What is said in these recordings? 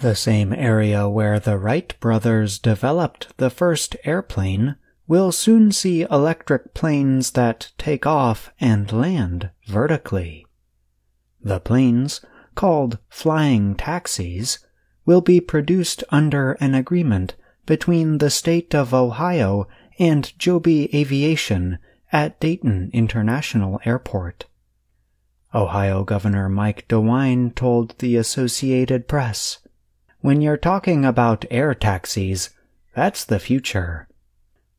The same area where the Wright brothers developed the first airplane will soon see electric planes that take off and land vertically. The planes, called flying taxis, will be produced under an agreement between the state of Ohio and Joby Aviation at Dayton International Airport. Ohio Governor Mike DeWine told the Associated Press, When you're talking about air taxis, that's the future.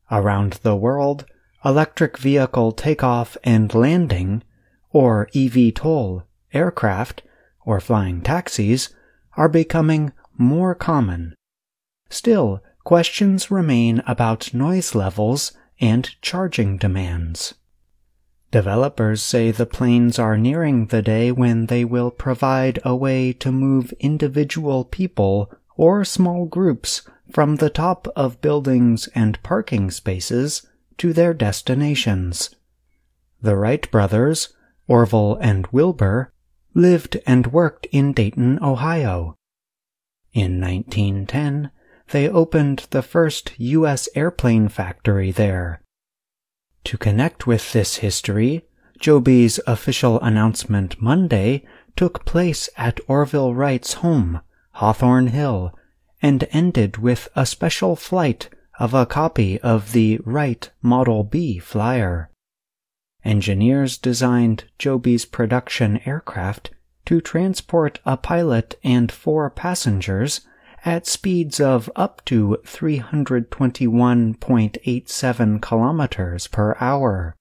Around the world, electric vertical takeoff and landing, or eVTOL, aircraft, or flying taxis are becoming more common. Still, questions remain about noise levels and charging demands. Developers say the planes are nearing the day when they will provide a way to move individual people or small groups from the top of buildings and parking spaces to their destinations. The Wright brothers, Orville and Wilbur, lived and worked in Dayton, Ohio. In 1910, they opened the first U.S. airplane factory there. To connect with this history, Joby's official announcement Monday took place at Orville Wright's home, Hawthorn Hill, and ended with a special flight of a copy of the Wright Model B flyer. Engineers designed Joby's production aircraft to transport a pilot and four passengers at speeds of up to 321.87 kilometers per hour.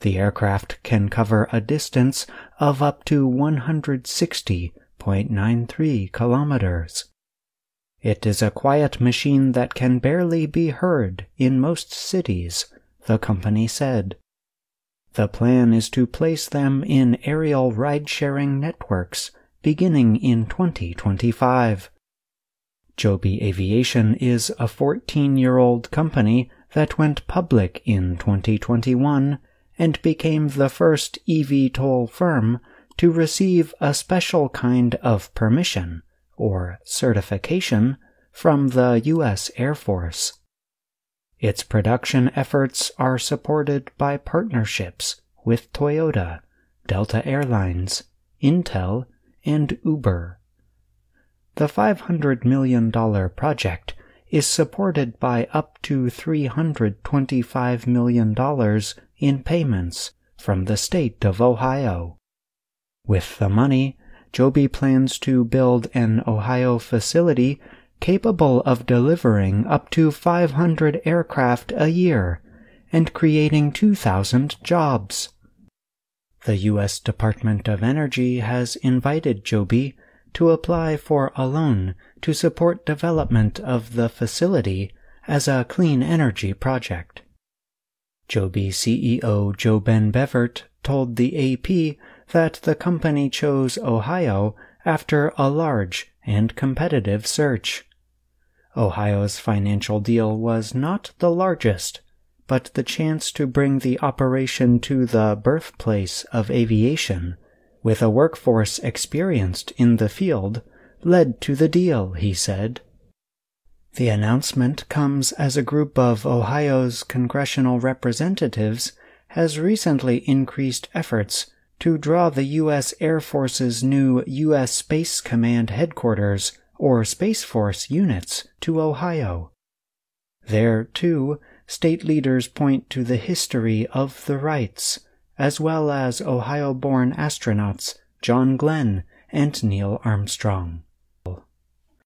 The aircraft can cover a distance of up to 160.93 kilometers. It is a quiet machine that can barely be heard in most cities, the company said. The plan is to place them in aerial ride sharing networks beginning in 2025. Joby Aviation is a 14 year old company that went public in 2021 and became the first eVTOL firm to receive a special kind of permission or certification from the U.S. Air Force. Its production efforts are supported by partnerships with Toyota, Delta Airlines, Intel, and Uber. The $500 million project is supported by up to $325 million in payments from the state of Ohio. With the money, Joby plans to build an Ohio facility capable of delivering up to 500 aircraft a year and creating 2,000 jobs. The U.S. Department of Energy has invited Joby to apply for a loan to support development of the facility as a clean energy project. Joby CEO JoeBen Bevirt told the AP that the company chose Ohio after a large and competitive search. Ohio's financial deal was not the largest, but the chance to bring the operation to the birthplace of aviation with a workforce experienced in the field led to the deal, he said. The announcement comes as a group of Ohio's congressional representatives has recently increased efforts to draw the U.S. Air Force's new U.S. Space Command headquarters or Space Force units to Ohio. There, too, state leaders point to the history of the Wrights as well as Ohio born astronauts John Glenn and Neil Armstrong.